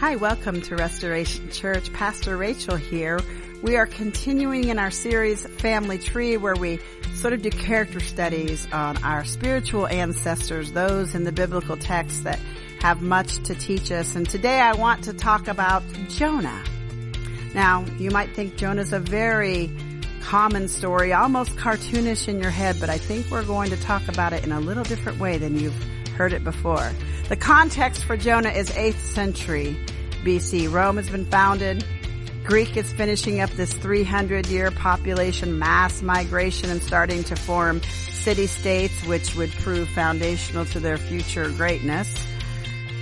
Hi, welcome to Restoration Church. Pastor Rachel here. We are continuing in our series Family Tree where we sort of do character studies on our spiritual ancestors, those in the biblical text that have much to teach us. And today I want to talk about Jonah. Now, you might think Jonah's a very common story, almost cartoonish in your head, but I think we're going to talk about it in a little different way than you've heard it before. The context for Jonah is 8th century BC. Rome has been founded. Greek is finishing up this 300 year population mass migration and starting to form city states which would prove foundational to their future greatness.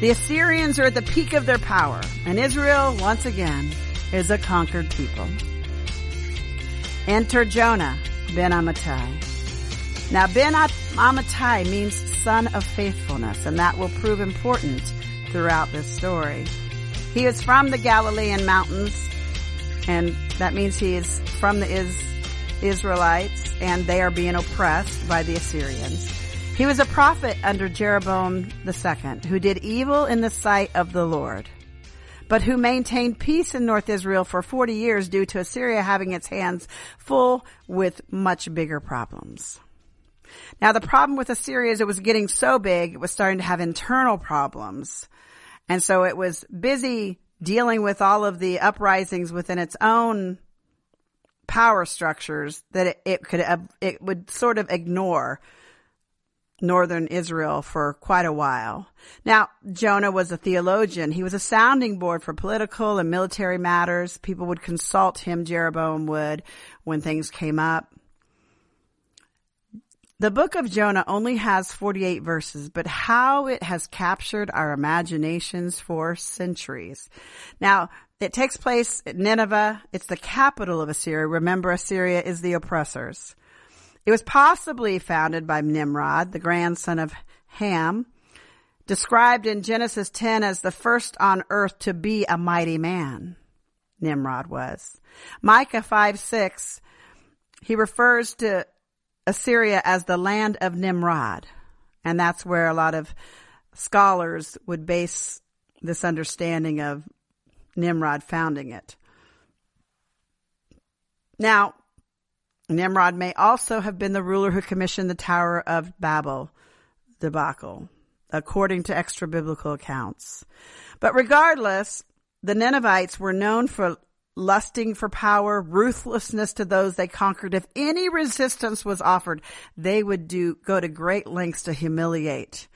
The Assyrians are at the peak of their power and Israel once again is a conquered people. Enter Jonah ben Amittai. Now ben Amittai means son of faithfulness and that will prove important throughout this story. He is from the Galilean mountains and that means he is from the Is- Israelites and they are being oppressed by the Assyrians. He was a prophet under Jeroboam II who did evil in the sight of the Lord, but who maintained peace in North Israel for 40 years due to Assyria having its hands full with much bigger problems. Now the problem with Assyria is it was getting so big, it was starting to have internal problems. And so it was busy dealing with all of the uprisings within its own power structures that it, it could, uh, it would sort of ignore northern Israel for quite a while. Now, Jonah was a theologian. He was a sounding board for political and military matters. People would consult him, Jeroboam would, when things came up. The book of Jonah only has 48 verses, but how it has captured our imaginations for centuries. Now, it takes place at Nineveh. It's the capital of Assyria. Remember, Assyria is the oppressors. It was possibly founded by Nimrod, the grandson of Ham, described in Genesis 10 as the first on earth to be a mighty man. Nimrod was. Micah 5 6, he refers to Assyria as the land of Nimrod. And that's where a lot of scholars would base this understanding of Nimrod founding it. Now, Nimrod may also have been the ruler who commissioned the Tower of Babel debacle, according to extra biblical accounts. But regardless, the Ninevites were known for lusting for power, ruthlessness to those they conquered. If any resistance was offered, they would do, go to great lengths to humiliate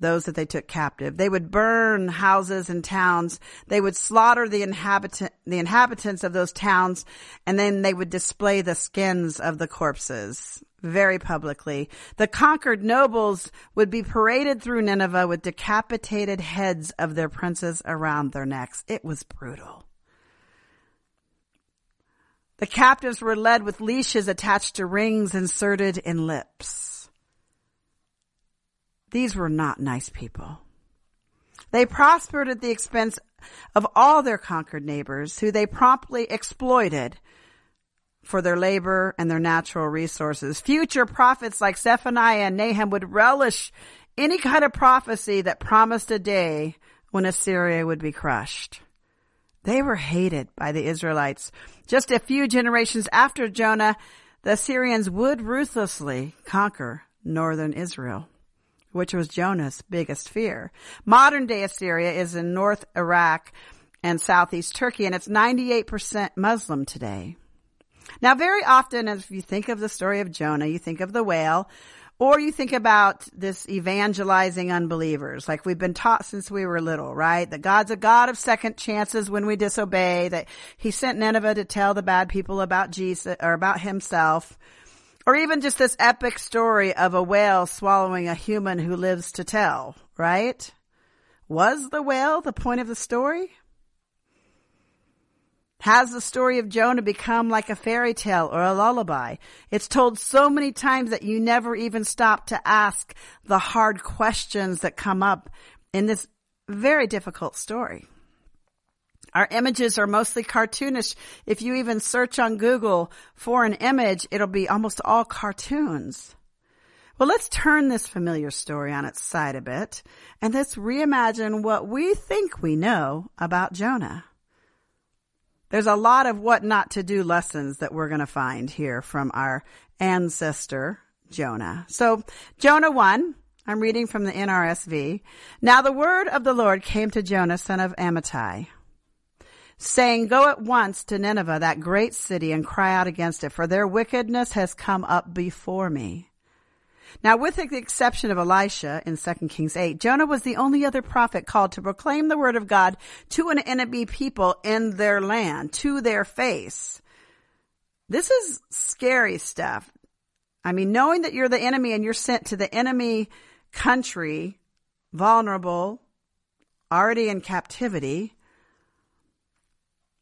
those that they took captive. They would burn houses and towns. They would slaughter the inhabitant, the inhabitants of those towns, and then they would display the skins of the corpses very publicly. The conquered nobles would be paraded through Nineveh with decapitated heads of their princes around their necks. It was brutal. The captives were led with leashes attached to rings inserted in lips. These were not nice people. They prospered at the expense of all their conquered neighbors, who they promptly exploited for their labor and their natural resources. Future prophets like Zephaniah and Nahum would relish any kind of prophecy that promised a day when Assyria would be crushed. They were hated by the Israelites. Just a few generations after Jonah, the Assyrians would ruthlessly conquer northern Israel, which was Jonah's biggest fear. Modern day Assyria is in North Iraq and Southeast Turkey, and it's 98% Muslim today. Now, very often, if you think of the story of Jonah, you think of the whale, or you think about this evangelizing unbelievers, like we've been taught since we were little, right? That God's a God of second chances when we disobey, that he sent Nineveh to tell the bad people about Jesus or about himself. Or even just this epic story of a whale swallowing a human who lives to tell, right? Was the whale the point of the story? Has the story of Jonah become like a fairy tale or a lullaby? It's told so many times that you never even stop to ask the hard questions that come up in this very difficult story. Our images are mostly cartoonish. If you even search on Google for an image, it'll be almost all cartoons. Well, let's turn this familiar story on its side a bit and let's reimagine what we think we know about Jonah. There's a lot of what not to do lessons that we're going to find here from our ancestor, Jonah. So Jonah 1, I'm reading from the NRSV. Now the word of the Lord came to Jonah, son of Amittai, saying, Go at once to Nineveh, that great city, and cry out against it, for their wickedness has come up before me. Now, with the exception of Elisha in 2 Kings 8, Jonah was the only other prophet called to proclaim the word of God to an enemy people in their land, to their face. This is scary stuff. I mean, knowing that you're the enemy and you're sent to the enemy country, vulnerable, already in captivity.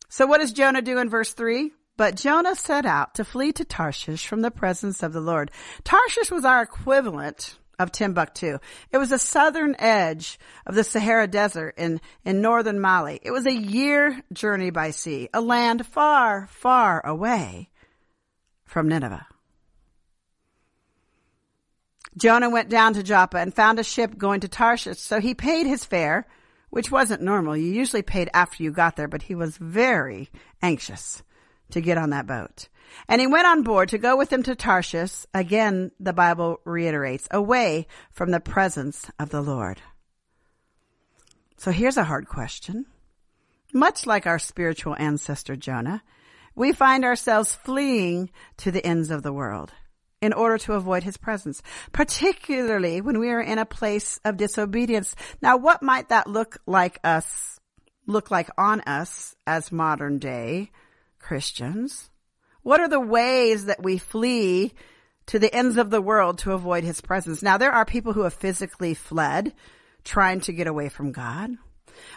So what does Jonah do in verse 3? But Jonah set out to flee to Tarshish from the presence of the Lord. Tarshish was our equivalent of Timbuktu. It was the southern edge of the Sahara Desert in, in northern Mali. It was a year journey by sea, a land far, far away from Nineveh. Jonah went down to Joppa and found a ship going to Tarshish, so he paid his fare, which wasn't normal. You usually paid after you got there, but he was very anxious to get on that boat. And he went on board to go with them to Tarshish. Again, the Bible reiterates, away from the presence of the Lord. So here's a hard question. Much like our spiritual ancestor Jonah, we find ourselves fleeing to the ends of the world in order to avoid his presence, particularly when we are in a place of disobedience. Now, what might that look like us, look like on us as modern day Christians? What are the ways that we flee to the ends of the world to avoid his presence? Now, there are people who have physically fled trying to get away from God.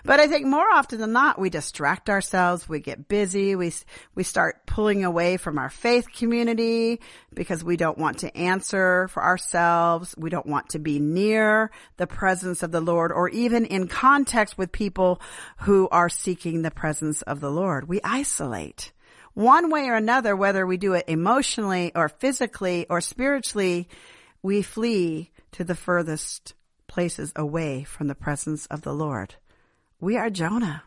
But I think more often than not, we distract ourselves. We get busy. We, we start pulling away from our faith community because we don't want to answer for ourselves. We don't want to be near the presence of the Lord or even in context with people who are seeking the presence of the Lord. We isolate one way or another, whether we do it emotionally or physically or spiritually, we flee to the furthest places away from the presence of the Lord. We are Jonah.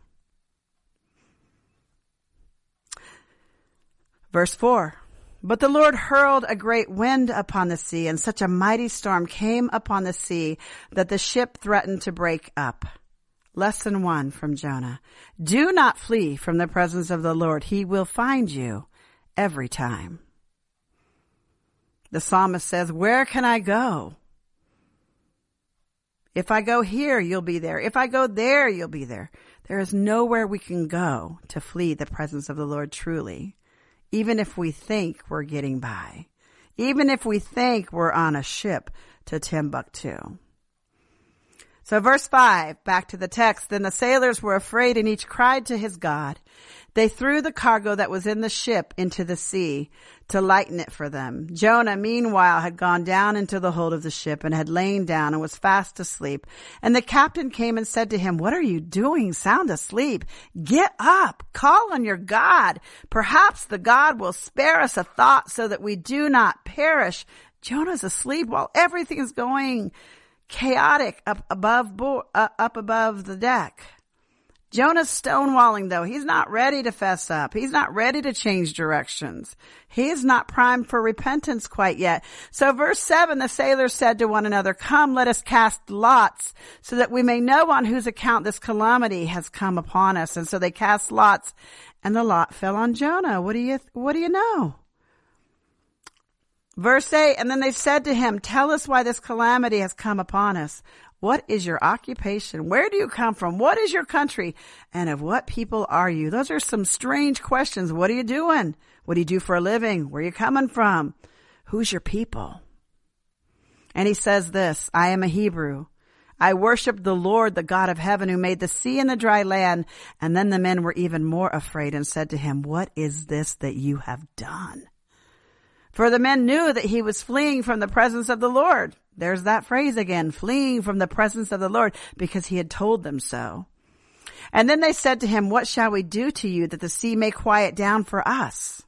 Verse 4. But the Lord hurled a great wind upon the sea, and such a mighty storm came upon the sea that the ship threatened to break up. Lesson one from Jonah. Do not flee from the presence of the Lord. He will find you every time. The psalmist says, where can I go? If I go here, you'll be there. If I go there, you'll be there. There is nowhere we can go to flee the presence of the Lord truly, even if we think we're getting by, even if we think we're on a ship to Timbuktu. So verse five, back to the text. Then the sailors were afraid and each cried to his God. They threw the cargo that was in the ship into the sea to lighten it for them. Jonah, meanwhile, had gone down into the hold of the ship and had lain down and was fast asleep. And the captain came and said to him, what are you doing sound asleep? Get up, call on your God. Perhaps the God will spare us a thought so that we do not perish. Jonah's asleep while everything is going chaotic up above, bo- uh, up above the deck. Jonah's stonewalling though. He's not ready to fess up. He's not ready to change directions. He is not primed for repentance quite yet. So verse seven, the sailors said to one another, come, let us cast lots so that we may know on whose account this calamity has come upon us. And so they cast lots and the lot fell on Jonah. What do you, what do you know? Verse 8, and then they said to him, tell us why this calamity has come upon us. What is your occupation? Where do you come from? What is your country? And of what people are you? Those are some strange questions. What are you doing? What do you do for a living? Where are you coming from? Who's your people? And he says this, I am a Hebrew. I worship the Lord, the God of heaven who made the sea and the dry land. And then the men were even more afraid and said to him, what is this that you have done? For the men knew that he was fleeing from the presence of the Lord. There's that phrase again, fleeing from the presence of the Lord because he had told them so. And then they said to him, what shall we do to you that the sea may quiet down for us?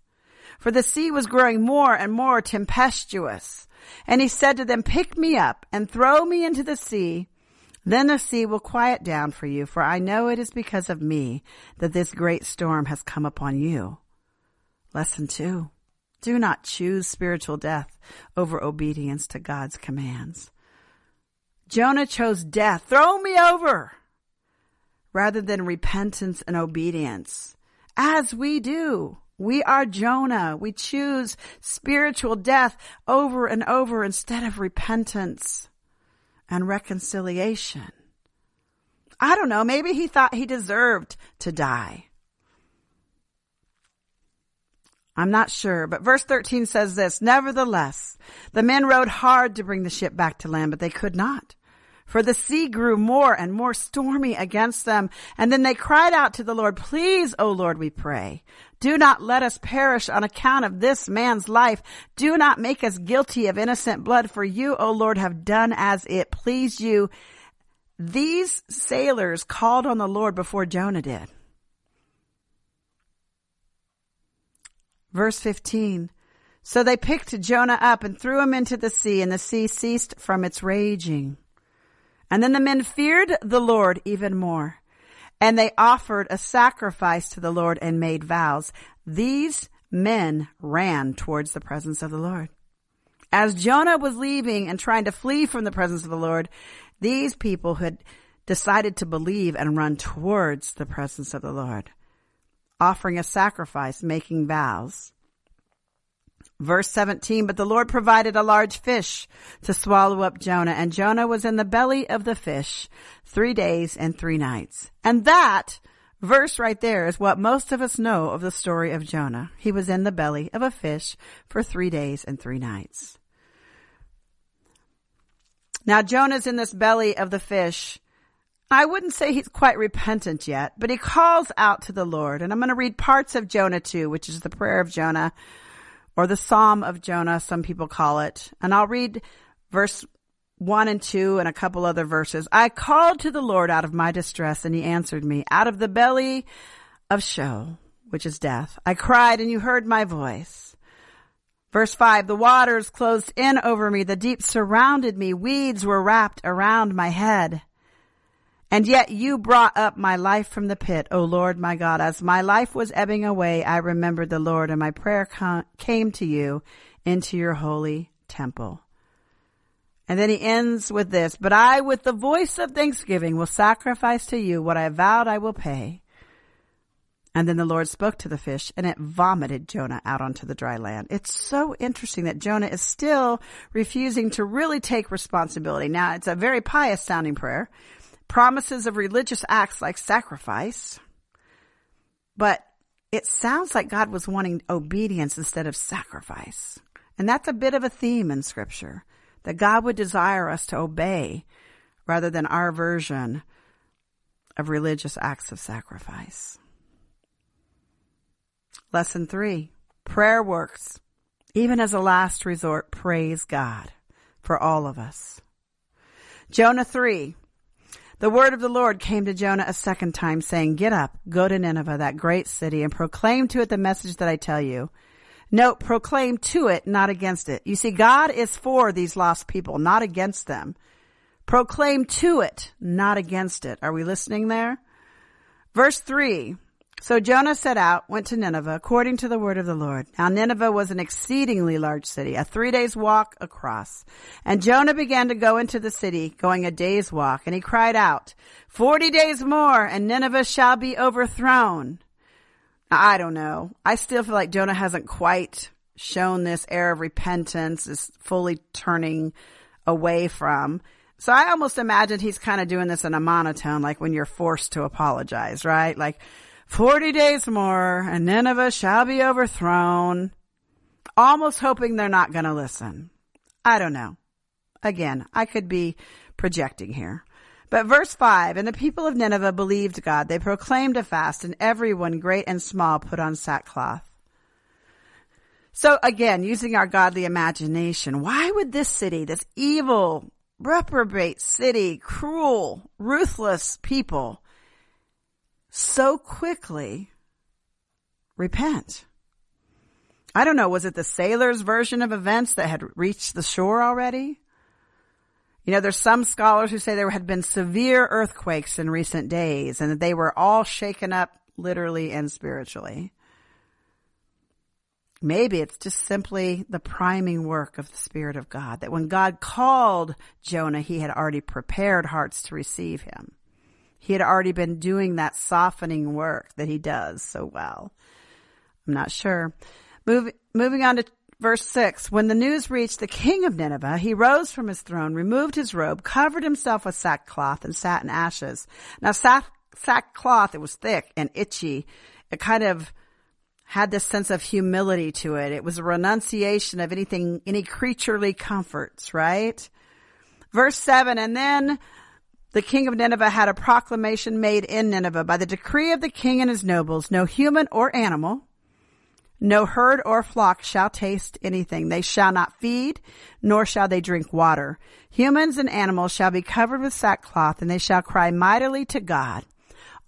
For the sea was growing more and more tempestuous. And he said to them, pick me up and throw me into the sea. Then the sea will quiet down for you, for I know it is because of me that this great storm has come upon you. Lesson two. Do not choose spiritual death over obedience to God's commands. Jonah chose death. Throw me over rather than repentance and obedience. As we do. We are Jonah. We choose spiritual death over and over instead of repentance and reconciliation. I don't know. Maybe he thought he deserved to die. I'm not sure, but verse 13 says this, Nevertheless, the men rowed hard to bring the ship back to land, but they could not. For the sea grew more and more stormy against them. And then they cried out to the Lord, Please, O Lord, we pray, do not let us perish on account of this man's life. Do not make us guilty of innocent blood, for you, O Lord, have done as it pleased you. These sailors called on the Lord before Jonah did. Verse 15. So they picked Jonah up and threw him into the sea, and the sea ceased from its raging. And then the men feared the Lord even more. And they offered a sacrifice to the Lord and made vows. These men ran towards the presence of the Lord. As Jonah was leaving and trying to flee from the presence of the Lord, these people had decided to believe and run towards the presence of the Lord, offering a sacrifice, making vows. Verse 17, but the Lord provided a large fish to swallow up Jonah, and Jonah was in the belly of the fish three days and three nights. And that verse right there is what most of us know of the story of Jonah. He was in the belly of a fish for three days and three nights. Now Jonah's in this belly of the fish. I wouldn't say he's quite repentant yet, but he calls out to the Lord. And I'm going to read parts of Jonah 2, which is the prayer of Jonah or the Psalm of Jonah, some people call it. And I'll read verse one and two and a couple other verses. I called to the Lord out of my distress and he answered me out of the belly of Sheol, which is death. I cried and you heard my voice. Verse five, the waters closed in over me. The deep surrounded me. Weeds were wrapped around my head. And yet you brought up my life from the pit, O Lord my God. As my life was ebbing away, I remembered the Lord and my prayer came to you into your holy temple. And then he ends with this, but I with the voice of thanksgiving will sacrifice to you what I vowed I will pay. And then the Lord spoke to the fish and it vomited Jonah out onto the dry land. It's so interesting that Jonah is still refusing to really take responsibility. Now it's a very pious sounding prayer promises of religious acts like sacrifice, but it sounds like God was wanting obedience instead of sacrifice. And that's a bit of a theme in scripture that God would desire us to obey rather than our version of religious acts of sacrifice. Lesson three, prayer works. Even as a last resort, praise God for all of us. Jonah 3, the word of the Lord came to Jonah a second time saying, get up, go to Nineveh, that great city, and proclaim to it the message that I tell you. Note, proclaim to it, not against it. You see, God is for these lost people, not against them. Proclaim to it, not against it. Are we listening there? Verse three. So Jonah set out, went to Nineveh, according to the word of the Lord. Now Nineveh was an exceedingly large city, a three days walk across. And Jonah began to go into the city, going a day's walk, and he cried out, forty days more, and Nineveh shall be overthrown. Now, I don't know. I still feel like Jonah hasn't quite shown this air of repentance, is fully turning away from. So I almost imagine he's kind of doing this in a monotone, like when you're forced to apologize, right? Like, Forty days more and Nineveh shall be overthrown. Almost hoping they're not going to listen. I don't know. Again, I could be projecting here. But verse 5, and the people of Nineveh believed God. They proclaimed a fast and everyone, great and small, put on sackcloth. So again, using our godly imagination, why would this city, this evil, reprobate city, cruel, ruthless people, so quickly repent. I don't know, was it the sailors version of events that had reached the shore already? You know, there's some scholars who say there had been severe earthquakes in recent days and that they were all shaken up literally and spiritually. Maybe it's just simply the priming work of the Spirit of God, that when God called Jonah, he had already prepared hearts to receive him. He had already been doing that softening work that he does so well. I'm not sure. Move, moving on to verse 6. When the news reached the king of Nineveh, he rose from his throne, removed his robe, covered himself with sackcloth, and sat in ashes. Now, sack, sackcloth, it was thick and itchy. It kind of had this sense of humility to it. It was a renunciation of anything, any creaturely comforts, right? Verse 7, and then the king of Nineveh had a proclamation made in Nineveh by the decree of the king and his nobles, no human or animal, no herd or flock shall taste anything. They shall not feed, nor shall they drink water. Humans and animals shall be covered with sackcloth, and they shall cry mightily to God.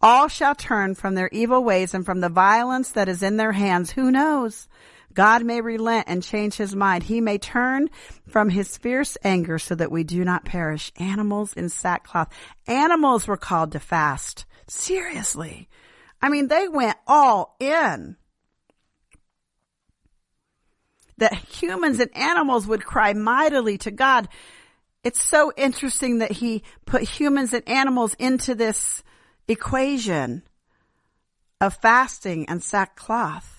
All shall turn from their evil ways and from the violence that is in their hands. Who knows? God may relent and change his mind. He may turn from his fierce anger so that we do not perish. Animals in sackcloth. Animals were called to fast. Seriously. I mean, they went all in. That humans and animals would cry mightily to God. It's so interesting that he put humans and animals into this equation of fasting and sackcloth.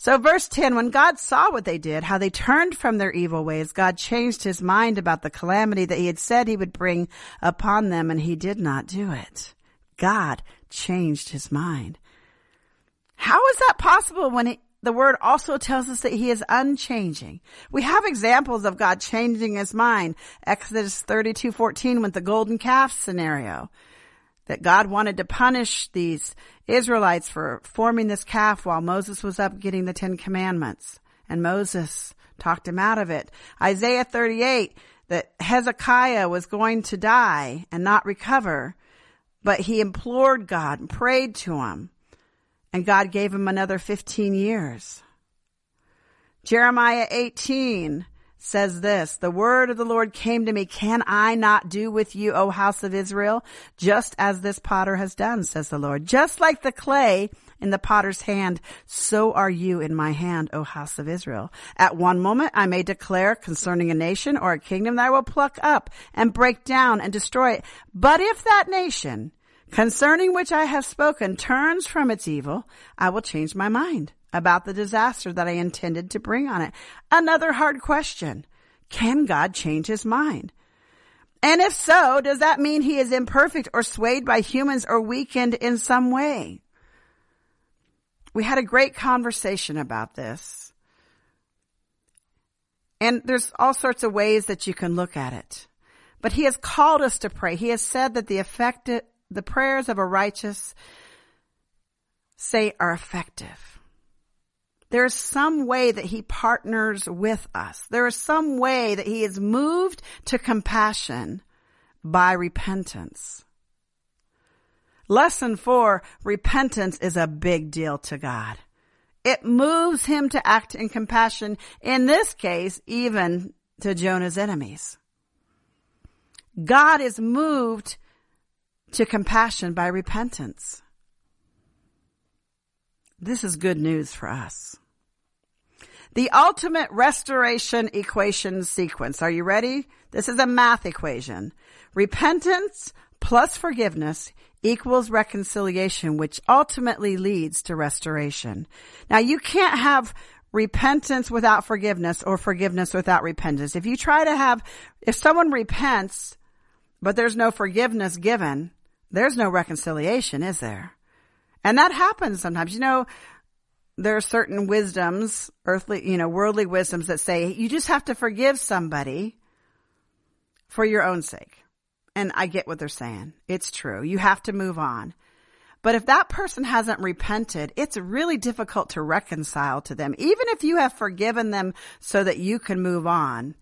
So verse 10, when God saw what they did, how they turned from their evil ways, God changed his mind about the calamity that he had said he would bring upon them and he did not do it. God changed his mind. How is that possible when he, the word also tells us that he is unchanging. We have examples of God changing his mind. Exodus 32:14 with the golden calf scenario that God wanted to punish these Israelites for forming this calf while Moses was up getting the Ten Commandments. And Moses talked him out of it. Isaiah 38, that Hezekiah was going to die and not recover, but he implored God and prayed to him. And God gave him another 15 years. Jeremiah 18, says this, the word of the Lord came to me, can I not do with you, O house of Israel, just as this potter has done, says the Lord. Just like the clay in the potter's hand, so are you in my hand, O house of Israel. At one moment I may declare concerning a nation or a kingdom that I will pluck up and break down and destroy it. But if that nation concerning which I have spoken turns from its evil, I will change my mind about the disaster that I intended to bring on it. Another hard question. Can God change his mind? And if so, does that mean he is imperfect or swayed by humans or weakened in some way? We had a great conversation about this. And there's all sorts of ways that you can look at it. But he has called us to pray. He has said that the effective, the prayers of a righteous say are effective. There's some way that he partners with us. There is some way that he is moved to compassion by repentance. Lesson four, repentance is a big deal to God. It moves him to act in compassion, in this case, even to Jonah's enemies. God is moved to compassion by repentance. This is good news for us. The ultimate restoration equation sequence. Are you ready? This is a math equation. Repentance plus forgiveness equals reconciliation, which ultimately leads to restoration. Now you can't have repentance without forgiveness or forgiveness without repentance. If you try to have, if someone repents, but there's no forgiveness given, there's no reconciliation, is there? And that happens sometimes. You know, there are certain wisdoms, earthly, you know, worldly wisdoms that say you just have to forgive somebody for your own sake. And I get what they're saying. It's true. You have to move on. But if that person hasn't repented, it's really difficult to reconcile to them. Even if you have forgiven them so that you can move on,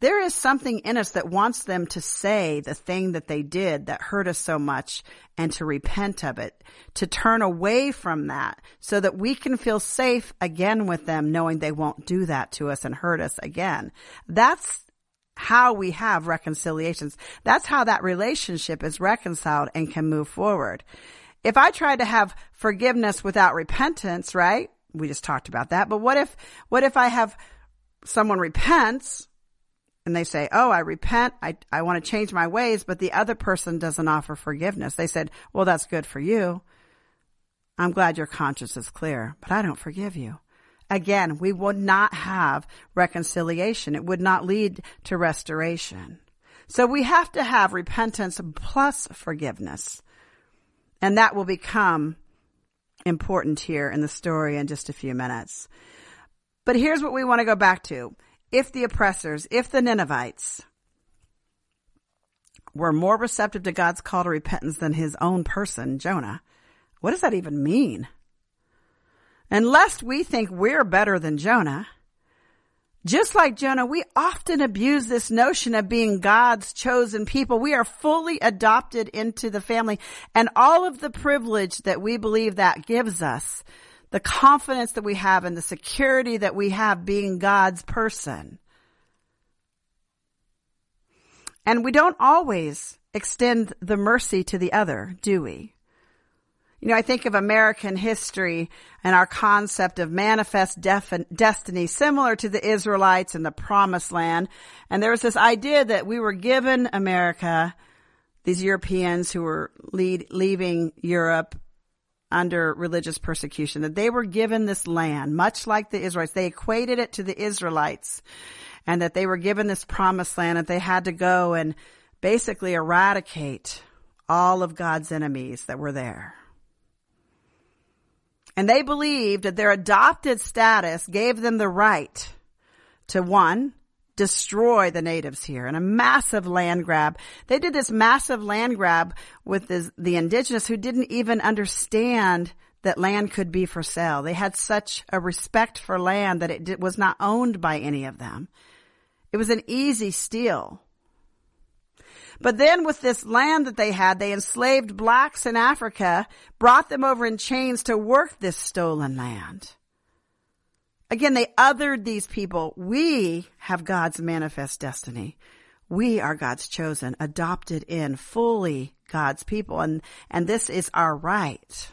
there is something in us that wants them to say the thing that they did that hurt us so much and to repent of it, to turn away from that so that we can feel safe again with them knowing they won't do that to us and hurt us again. That's how we have reconciliations. That's how that relationship is reconciled and can move forward. If I try to have forgiveness without repentance, right? We just talked about that. But what if, what if I have someone repents and they say, Oh, I repent. I, I want to change my ways, but the other person doesn't offer forgiveness. They said, well, that's good for you. I'm glad your conscience is clear, but I don't forgive you. Again, we would not have reconciliation. It would not lead to restoration. So we have to have repentance plus forgiveness. And that will become important here in the story in just a few minutes. But here's what we want to go back to if the oppressors, if the Ninevites were more receptive to God's call to repentance than his own person, Jonah, what does that even mean? And lest we think we're better than Jonah, just like Jonah, we often abuse this notion of being God's chosen people. We are fully adopted into the family and all of the privilege that we believe that gives us the confidence that we have and the security that we have being God's person. And we don't always extend the mercy to the other, do we? You know, I think of American history and our concept of manifest def- destiny similar to the Israelites in the promised land. And there was this idea that we were given America, these Europeans who were lead, leaving Europe under religious persecution, that they were given this land, much like the Israelites. They equated it to the Israelites and that they were given this promised land that they had to go and basically eradicate all of God's enemies that were there. And they believed that their adopted status gave them the right to one, destroy the natives here in a massive land grab. They did this massive land grab with this, the indigenous who didn't even understand that land could be for sale. They had such a respect for land that it did, was not owned by any of them. It was an easy steal. But then with this land that they had, they enslaved blacks in Africa, brought them over in chains to work this stolen land. Again, they othered these people. We have God's manifest destiny. We are God's chosen, adopted in, fully God's people. And, and this is our right.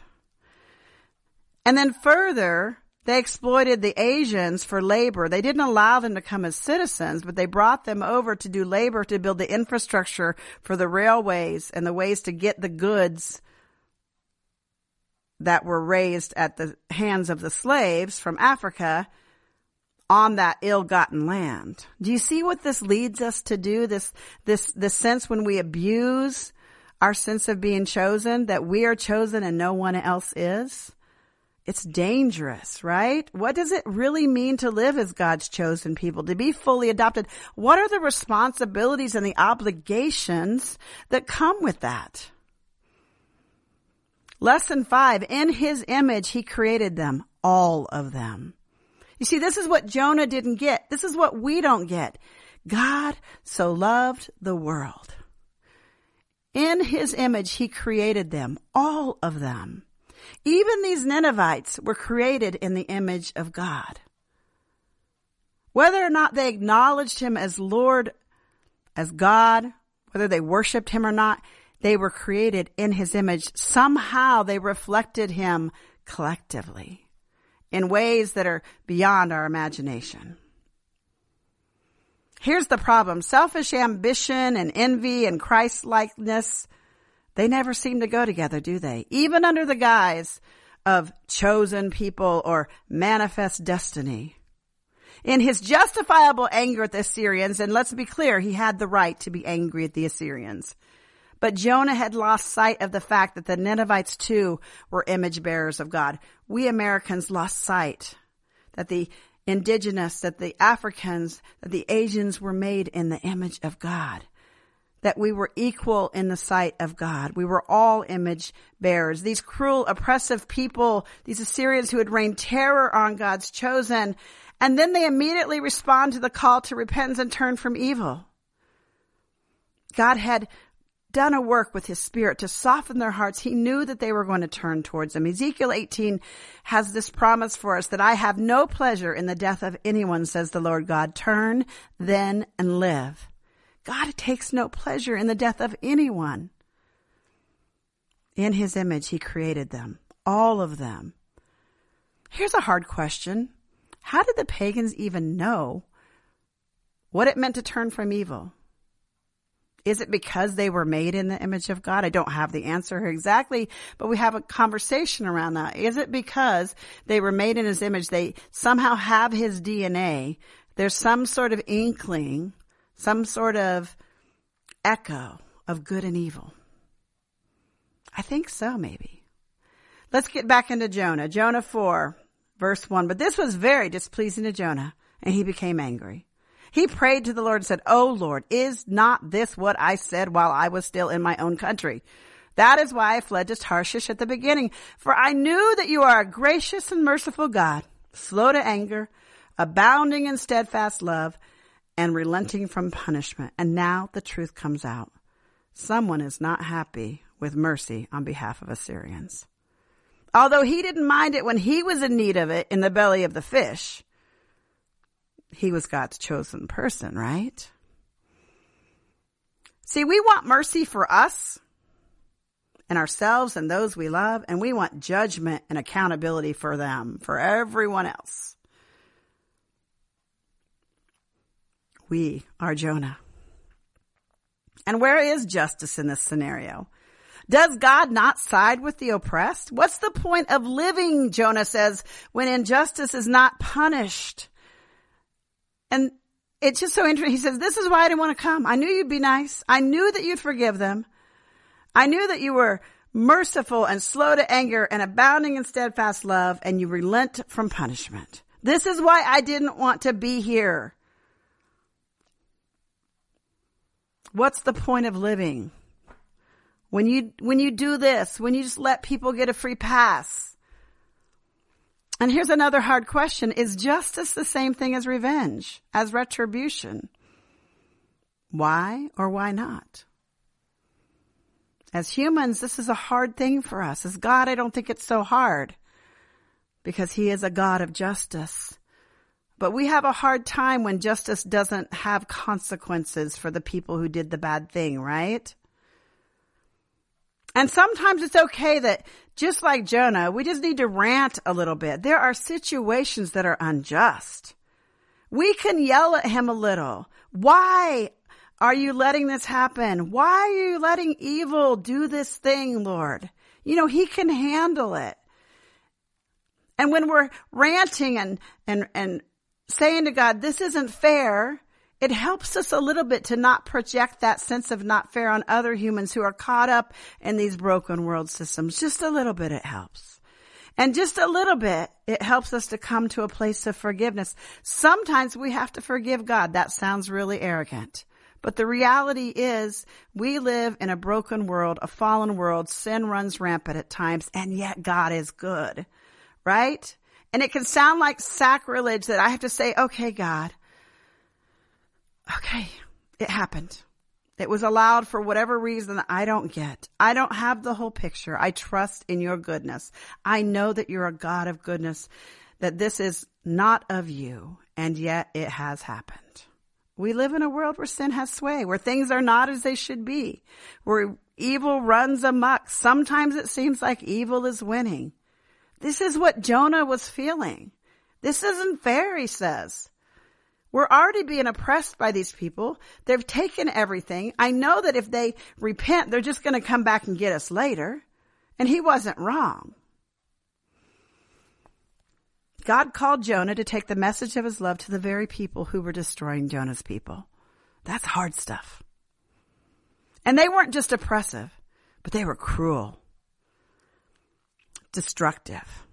And then further, they exploited the Asians for labor. They didn't allow them to come as citizens, but they brought them over to do labor to build the infrastructure for the railways and the ways to get the goods that were raised at the hands of the slaves from Africa on that ill-gotten land. Do you see what this leads us to do? This, this, this sense when we abuse our sense of being chosen, that we are chosen and no one else is? It's dangerous, right? What does it really mean to live as God's chosen people, to be fully adopted? What are the responsibilities and the obligations that come with that? Lesson five, in his image, he created them, all of them. You see, this is what Jonah didn't get. This is what we don't get. God so loved the world. In his image, he created them, all of them. Even these Ninevites were created in the image of God. Whether or not they acknowledged him as Lord, as God, whether they worshiped him or not, they were created in his image. Somehow they reflected him collectively in ways that are beyond our imagination. Here's the problem. Selfish ambition and envy and Christ-likeness, they never seem to go together, do they? Even under the guise of chosen people or manifest destiny. In his justifiable anger at the Assyrians, and let's be clear, he had the right to be angry at the Assyrians. But Jonah had lost sight of the fact that the Ninevites too were image bearers of God. We Americans lost sight that the indigenous, that the Africans, that the Asians were made in the image of God. That we were equal in the sight of God. We were all image bearers. These cruel, oppressive people, these Assyrians who had rained terror on God's chosen, And then they immediately respond to the call to repentance and turn from evil. God had done a work with his spirit to soften their hearts. He knew that they were going to turn towards him. Ezekiel 18 has this promise for us that I have no pleasure in the death of anyone, says the Lord God. Turn then and live. God takes no pleasure in the death of anyone. In his image, he created them, all of them. Here's a hard question. How did the pagans even know what it meant to turn from evil? Is it because they were made in the image of God? I don't have the answer exactly, but we have a conversation around that. Is it because they were made in his image? They somehow have his DNA. There's some sort of inkling, some sort of echo of good and evil. I think so, maybe. Let's get back into Jonah. Jonah 4, verse 1. But this was very displeasing to Jonah, and he became angry. He prayed to the Lord and said, Oh Lord, is not this what I said while I was still in my own country? That is why I fled to Tarshish at the beginning, for I knew that you are a gracious and merciful God, slow to anger, abounding in steadfast love, and relenting from punishment. And now the truth comes out. Someone is not happy with mercy on behalf of Assyrians. Although he didn't mind it when he was in need of it in the belly of the fish, he was God's chosen person, right? See, we want mercy for us and ourselves and those we love, and we want judgment and accountability for them, for everyone else. We are Jonah. And where is justice in this scenario? Does God not side with the oppressed? What's the point of living, Jonah says, when injustice is not punished? And it's just so interesting. He says, this is why I didn't want to come. I knew you'd be nice. I knew that you'd forgive them. I knew that you were merciful and slow to anger and abounding in steadfast love and you relent from punishment. This is why I didn't want to be here. What's the point of living? When you, when you do this, when you just let people get a free pass, and here's another hard question. Is justice the same thing as revenge, as retribution? Why or why not? As humans, this is a hard thing for us. As God, I don't think it's so hard because he is a God of justice. But we have a hard time when justice doesn't have consequences for the people who did the bad thing, right? And sometimes it's okay that just like Jonah, we just need to rant a little bit. There are situations that are unjust. We can yell at him a little. Why are you letting this happen? Why are you letting evil do this thing, Lord? You know, he can handle it. And when we're ranting and, and, and saying to God, this isn't fair, it helps us a little bit to not project that sense of not fair on other humans who are caught up in these broken world systems. Just a little bit it helps. And just a little bit, it helps us to come to a place of forgiveness. Sometimes we have to forgive God. That sounds really arrogant. But the reality is we live in a broken world, a fallen world. Sin runs rampant at times, and yet God is good, right? And it can sound like sacrilege that I have to say, okay, God, okay, it happened. It was allowed for whatever reason I don't get. I don't have the whole picture. I trust in your goodness. I know that you're a God of goodness, that this is not of you, and yet it has happened. We live in a world where sin has sway, where things are not as they should be, where evil runs amok. Sometimes it seems like evil is winning. This is what Jonah was feeling. This isn't fair, he says. We're already being oppressed by these people. They've taken everything. I know that if they repent, they're just going to come back and get us later. And he wasn't wrong. God called Jonah to take the message of his love to the very people who were destroying Jonah's people. That's hard stuff. And they weren't just oppressive, but they were cruel, destructive.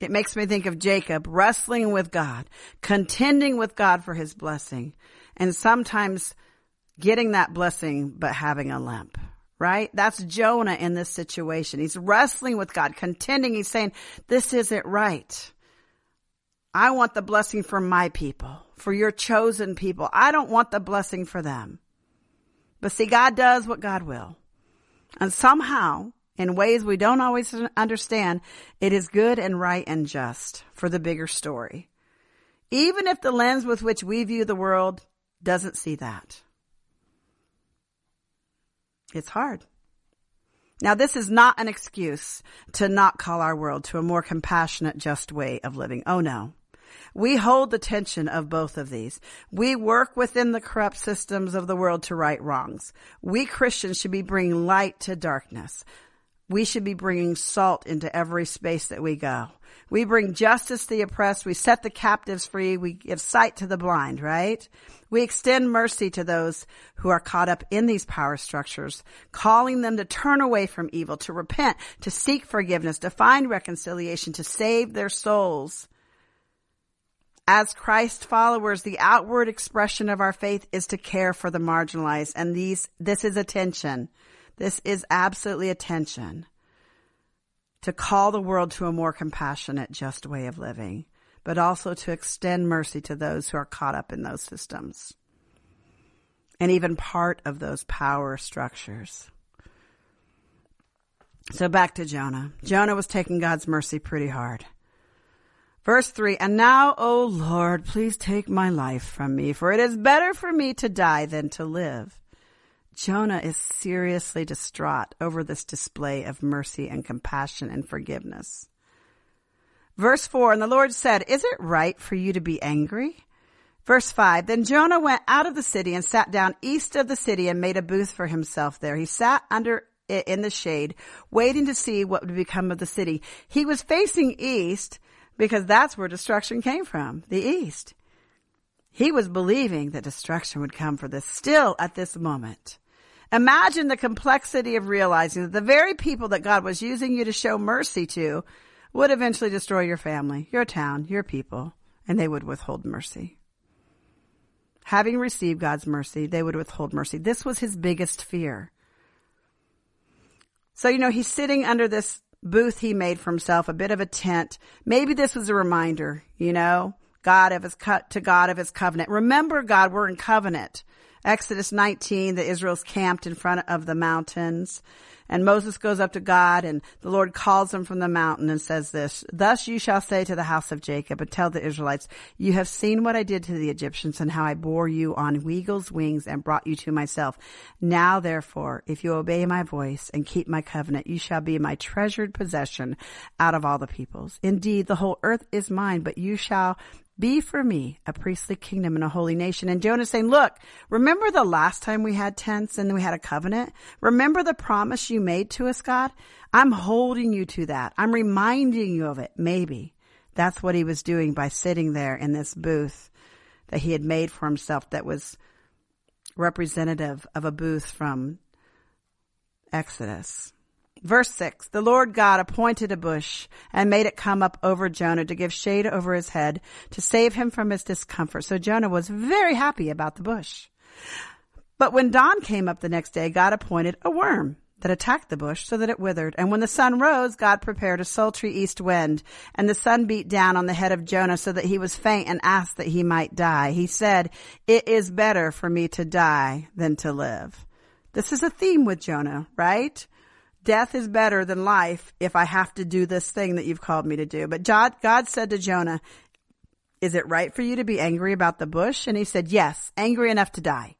It makes me think of Jacob wrestling with God, contending with God for his blessing, and sometimes getting that blessing but having a limp, right? That's Jonah in this situation. He's wrestling with God, contending. He's saying, this isn't right. I want the blessing for my people, for your chosen people. I don't want the blessing for them. But see, God does what God will. And somehow, in ways we don't always understand, it is good and right and just for the bigger story. Even if the lens with which we view the world doesn't see that. It's hard. Now, this is not an excuse to not call our world to a more compassionate, just way of living. Oh no. We hold the tension of both of these. We work within the corrupt systems of the world to right wrongs. We Christians should be bringing light to darkness. We should be bringing salt into every space that we go. We bring justice to the oppressed. We set the captives free. We give sight to the blind, right? We extend mercy to those who are caught up in these power structures, calling them to turn away from evil, to repent, to seek forgiveness, to find reconciliation, to save their souls. As Christ followers, the outward expression of our faith is to care for the marginalized. And these, this is attention. This is absolutely attention to call the world to a more compassionate, just way of living, but also to extend mercy to those who are caught up in those systems and even part of those power structures. So back to Jonah. Jonah was taking God's mercy pretty hard. Verse three, and now, O Lord, please take my life from me, for it is better for me to die than to live. Jonah is seriously distraught over this display of mercy and compassion and forgiveness. Verse four, and the Lord said, is it right for you to be angry? Verse five, then Jonah went out of the city and sat down east of the city and made a booth for himself there. He sat under it in the shade, waiting to see what would become of the city. He was facing east because that's where destruction came from, the east. He was believing that destruction would come for this still at this moment. Imagine the complexity of realizing that the very people that God was using you to show mercy to would eventually destroy your family, your town, your people, and they would withhold mercy. Having received God's mercy, they would withhold mercy. This was his biggest fear. So, you know, he's sitting under this booth he made for himself, a bit of a tent. Maybe this was a reminder, you know, God of his cut to God of his covenant. Remember, God, we're in covenant. Exodus 19, the Israel's camped in front of the mountains. And Moses goes up to God and the Lord calls him from the mountain and says this, Thus you shall say to the house of Jacob and tell the Israelites, you have seen what I did to the Egyptians and how I bore you on eagle's wings and brought you to myself. Now therefore, if you obey my voice and keep my covenant, you shall be my treasured possession out of all the peoples. Indeed, the whole earth is mine, but you shall be for me a priestly kingdom and a holy nation. And Jonah's saying, look, remember the last time we had tents and we had a covenant? Remember the promise you made to us, God? I'm holding you to that. I'm reminding you of it. Maybe that's what he was doing by sitting there in this booth that he had made for himself that was representative of a booth from Exodus. Verse 6, the Lord God appointed a bush and made it come up over Jonah to give shade over his head to save him from his discomfort. So Jonah was very happy about the bush. But when dawn came up the next day, God appointed a worm that attacked the bush so that it withered. And when the sun rose, God prepared a sultry east wind and the sun beat down on the head of Jonah so that he was faint and asked that he might die. He said, it is better for me to die than to live. This is a theme with Jonah, right? Death is better than life if I have to do this thing that you've called me to do. But God, said to Jonah, is it right for you to be angry about the bush? And he said, yes, angry enough to die.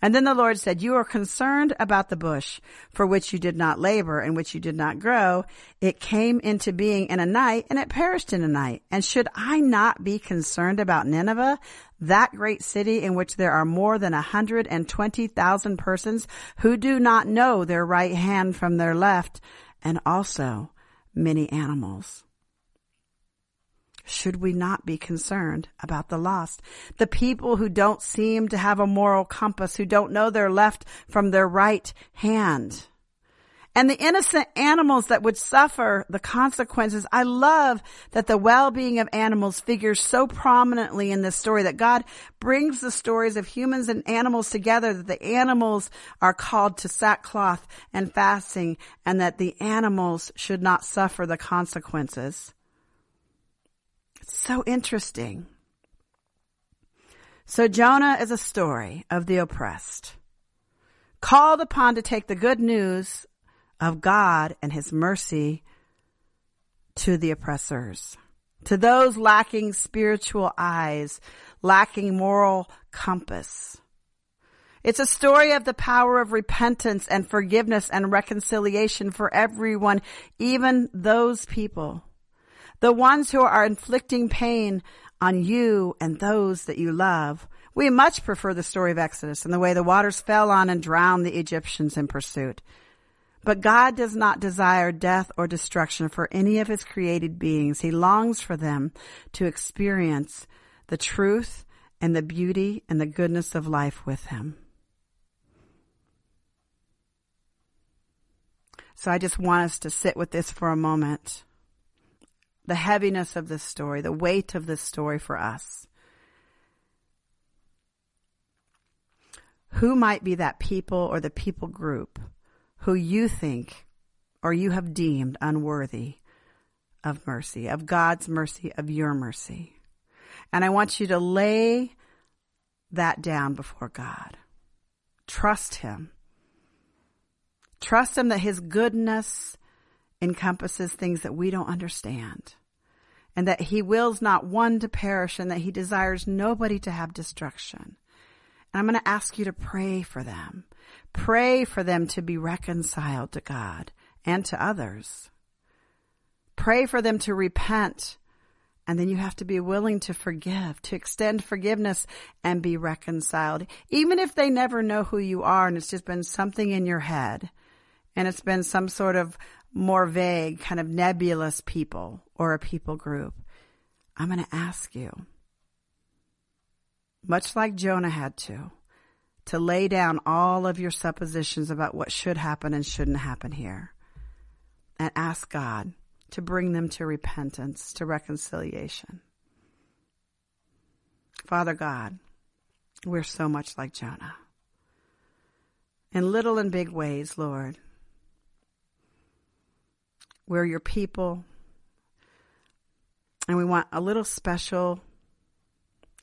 And then the Lord said, you are concerned about the bush for which you did not labor and which you did not grow. It came into being in a night and it perished in a night. And should I not be concerned about Nineveh, that great city in which there are more than a 120,000 persons who do not know their right hand from their left and also many animals? Should we not be concerned about the lost? The people who don't seem to have a moral compass, who don't know their left from their right hand. and the innocent animals that would suffer the consequences. I love that the well-being of animals figures so prominently in this story that God brings the stories of humans and animals together, that the animals are called to sackcloth and fasting and that the animals should not suffer the consequences. So interesting. So Jonah is a story of the oppressed, called upon to take the good news of God and his mercy to the oppressors, to those lacking spiritual eyes, lacking moral compass. It's a story of the power of repentance and forgiveness and reconciliation for everyone, even those people, the ones who are inflicting pain on you and those that you love. We much prefer the story of Exodus and the way the waters fell on and drowned the Egyptians in pursuit. But God does not desire death or destruction for any of his created beings. He longs for them to experience the truth and the beauty and the goodness of life with him. So I just want us to sit with this for a moment the heaviness of this story, the weight of this story for us. Who might be that people or the people group who you think or you have deemed unworthy of mercy, of God's mercy, of your mercy? And I want you to lay that down before God. Trust Him. Trust Him that His goodness encompasses things that we don't understand and that he wills not one to perish and that he desires nobody to have destruction. And I'm going to ask you to pray for them. Pray for them to be reconciled to God and to others. Pray for them to repent. And then you have to be willing to forgive, to extend forgiveness and be reconciled. Even if they never know who you are and it's just been something in your head and it's been some sort of more vague, kind of nebulous people or a people group, I'm going to ask you, much like Jonah had to, to lay down all of your suppositions about what should happen and shouldn't happen here and ask God to bring them to repentance, to reconciliation. Father God, we're so much like Jonah. In little and big ways, Lord, we're your people. And we want a little special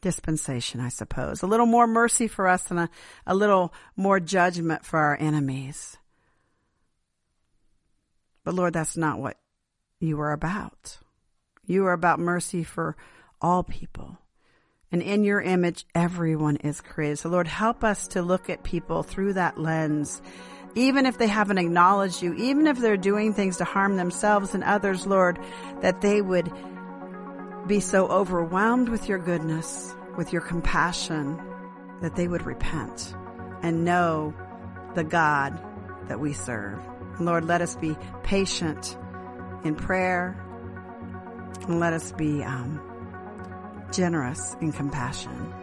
dispensation, I suppose. A little more mercy for us and a, a little more judgment for our enemies. But Lord, that's not what you are about. You are about mercy for all people. And in your image, everyone is created. So Lord, help us to look at people through that lens even if they haven't acknowledged you, even if they're doing things to harm themselves and others, Lord, that they would be so overwhelmed with your goodness, with your compassion, that they would repent and know the God that we serve. Lord, let us be patient in prayer and let us be um, generous in compassion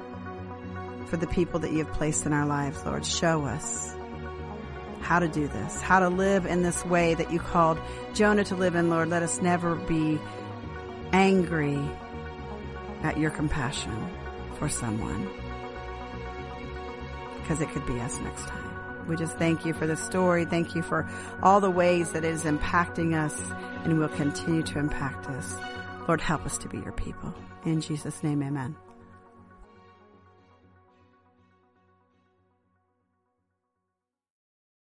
for the people that you have placed in our lives, Lord. Show us how to do this, how to live in this way that you called Jonah to live in, Lord. Let us never be angry at your compassion for someone because it could be us next time. We just thank you for the story. Thank you for all the ways that it is impacting us and will continue to impact us. Lord, help us to be your people. In Jesus' name, amen.